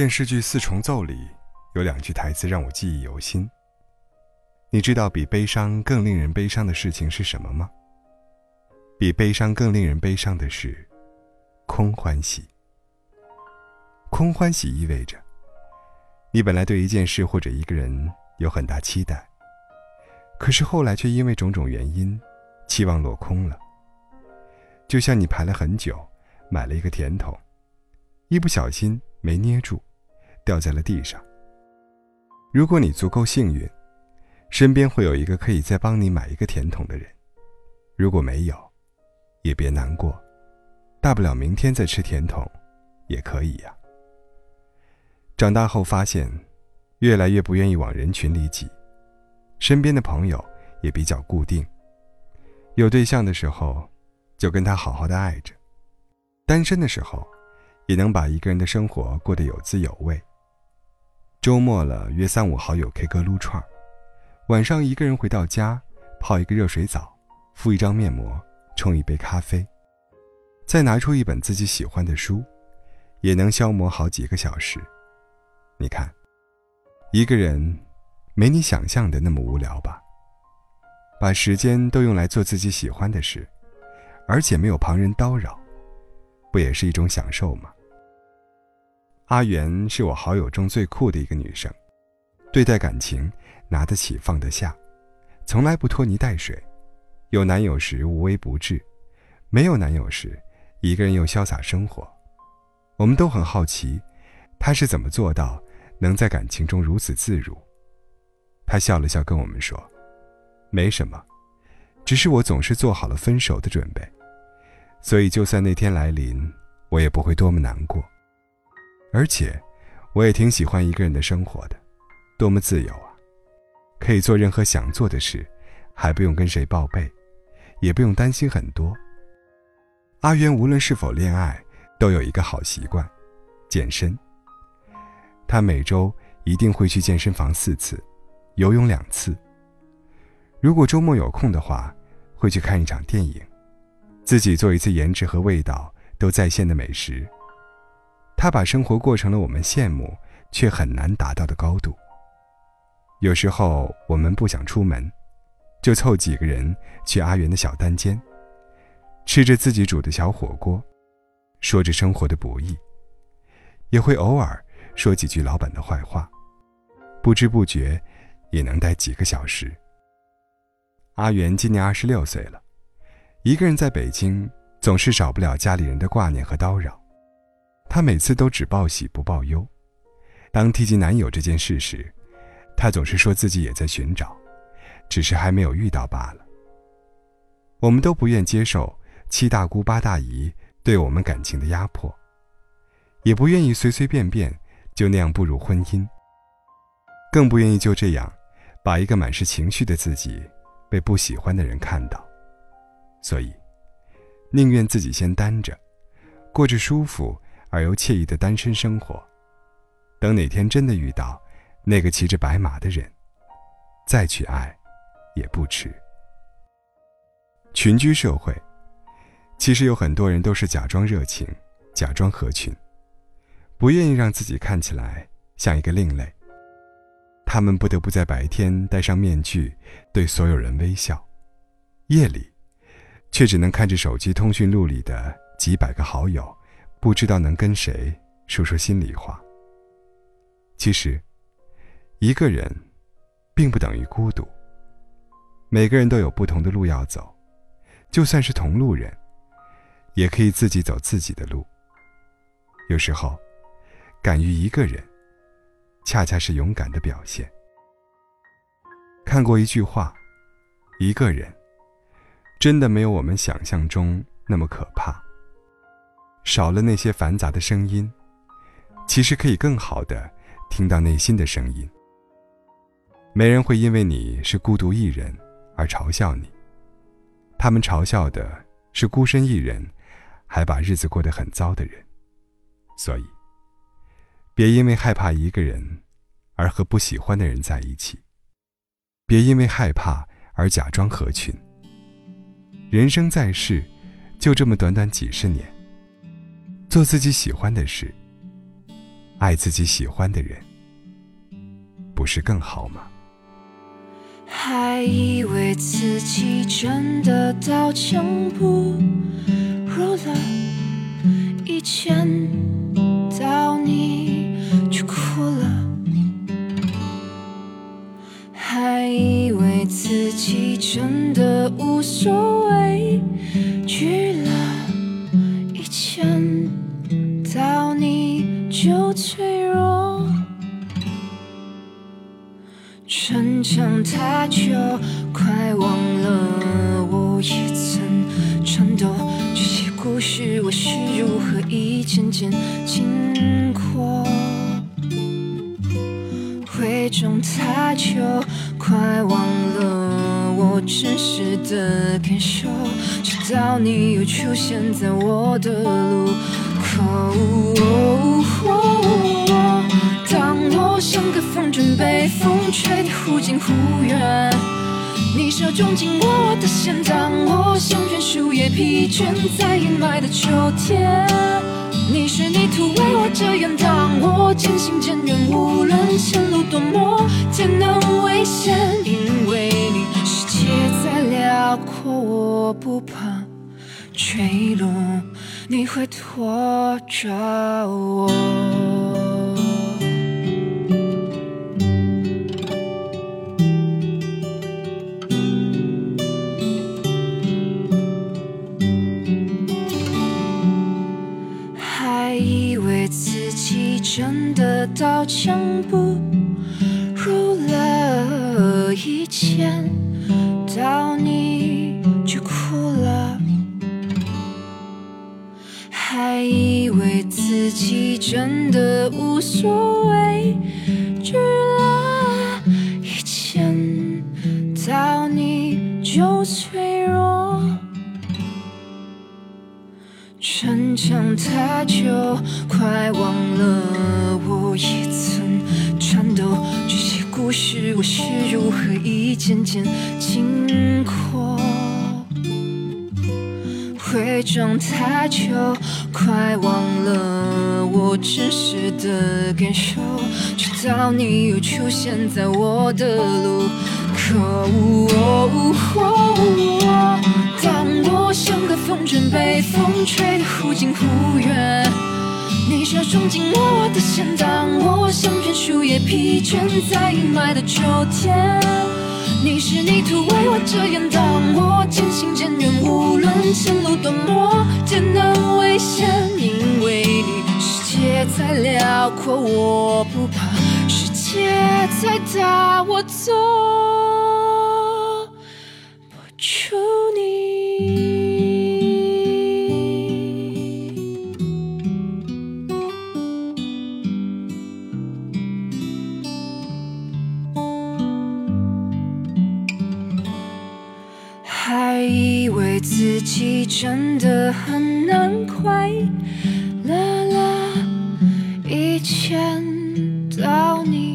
电视剧《四重奏》里有两句台词让我记忆犹新。你知道比悲伤更令人悲伤的事情是什么吗？比悲伤更令人悲伤的是空欢喜。空欢喜意味着，你本来对一件事或者一个人有很大期待，可是后来却因为种种原因，期望落空了。就像你排了很久，买了一个甜筒，一不小心。没捏住，掉在了地上。如果你足够幸运，身边会有一个可以再帮你买一个甜筒的人；如果没有，也别难过，大不了明天再吃甜筒，也可以呀。长大后发现，越来越不愿意往人群里挤，身边的朋友也比较固定。有对象的时候，就跟他好好的爱着；单身的时候。也能把一个人的生活过得有滋有味。周末了，约三五好友 K 歌撸串晚上一个人回到家，泡一个热水澡，敷一张面膜，冲一杯咖啡，再拿出一本自己喜欢的书，也能消磨好几个小时。你看，一个人没你想象的那么无聊吧？把时间都用来做自己喜欢的事，而且没有旁人叨扰，不也是一种享受吗？阿元是我好友中最酷的一个女生，对待感情拿得起放得下，从来不拖泥带水，有男友时无微不至，没有男友时一个人又潇洒生活。我们都很好奇，她是怎么做到能在感情中如此自如。她笑了笑跟我们说：“没什么，只是我总是做好了分手的准备，所以就算那天来临，我也不会多么难过。”而且，我也挺喜欢一个人的生活的，多么自由啊！可以做任何想做的事，还不用跟谁报备，也不用担心很多。阿渊无论是否恋爱，都有一个好习惯：健身。他每周一定会去健身房四次，游泳两次。如果周末有空的话，会去看一场电影，自己做一次颜值和味道都在线的美食。他把生活过成了我们羡慕却很难达到的高度。有时候我们不想出门，就凑几个人去阿元的小单间，吃着自己煮的小火锅，说着生活的不易，也会偶尔说几句老板的坏话，不知不觉也能待几个小时。阿元今年二十六岁了，一个人在北京，总是少不了家里人的挂念和叨扰。她每次都只报喜不报忧，当提及男友这件事时，她总是说自己也在寻找，只是还没有遇到罢了。我们都不愿接受七大姑八大姨对我们感情的压迫，也不愿意随随便便就那样步入婚姻，更不愿意就这样把一个满是情绪的自己被不喜欢的人看到，所以宁愿自己先单着，过着舒服。而又惬意的单身生活，等哪天真的遇到那个骑着白马的人，再去爱，也不迟。群居社会，其实有很多人都是假装热情，假装合群，不愿意让自己看起来像一个另类。他们不得不在白天戴上面具，对所有人微笑，夜里，却只能看着手机通讯录里的几百个好友。不知道能跟谁说说心里话。其实，一个人，并不等于孤独。每个人都有不同的路要走，就算是同路人，也可以自己走自己的路。有时候，敢于一个人，恰恰是勇敢的表现。看过一句话：一个人，真的没有我们想象中那么可怕。少了那些繁杂的声音，其实可以更好的听到内心的声音。没人会因为你是孤独一人而嘲笑你，他们嘲笑的是孤身一人，还把日子过得很糟的人。所以，别因为害怕一个人而和不喜欢的人在一起，别因为害怕而假装合群。人生在世，就这么短短几十年。做自己喜欢的事，爱自己喜欢的人，不是更好吗？还以为自己真的刀枪不入了，一见到你就哭了。还以为自己真的无所谓，想太久，快忘了我也曾颤抖。这些故事我是如何一件件经过？伪装太久，快忘了我真实的感受。直到你又出现在我的路口。风吹得忽近忽远，你手中紧握我的线，当我像片树叶疲倦在阴霾的秋天，你是泥土为我遮掩，当我渐行渐远，无论前路多么艰难危险，因为你世界再辽阔，我不怕坠落，你会拖着我。的刀枪不入了，一见到你就哭了，还以为自己真的无所谓，惧了，一见到你就脆弱。想太久，快忘了我也曾颤抖。这些故事我是如何一件件经过？伪装太久，快忘了我真实的感受。直到你又出现在我的路风吹得忽近忽远，你手中紧握我的线，当我像片树叶疲倦在阴霾的秋天，你是泥土为我遮掩，当我渐行渐远，无论前路多么艰难危险，因为你世界再辽阔，我不怕世界再大，我走不出你。真的很难快。乐了一见到你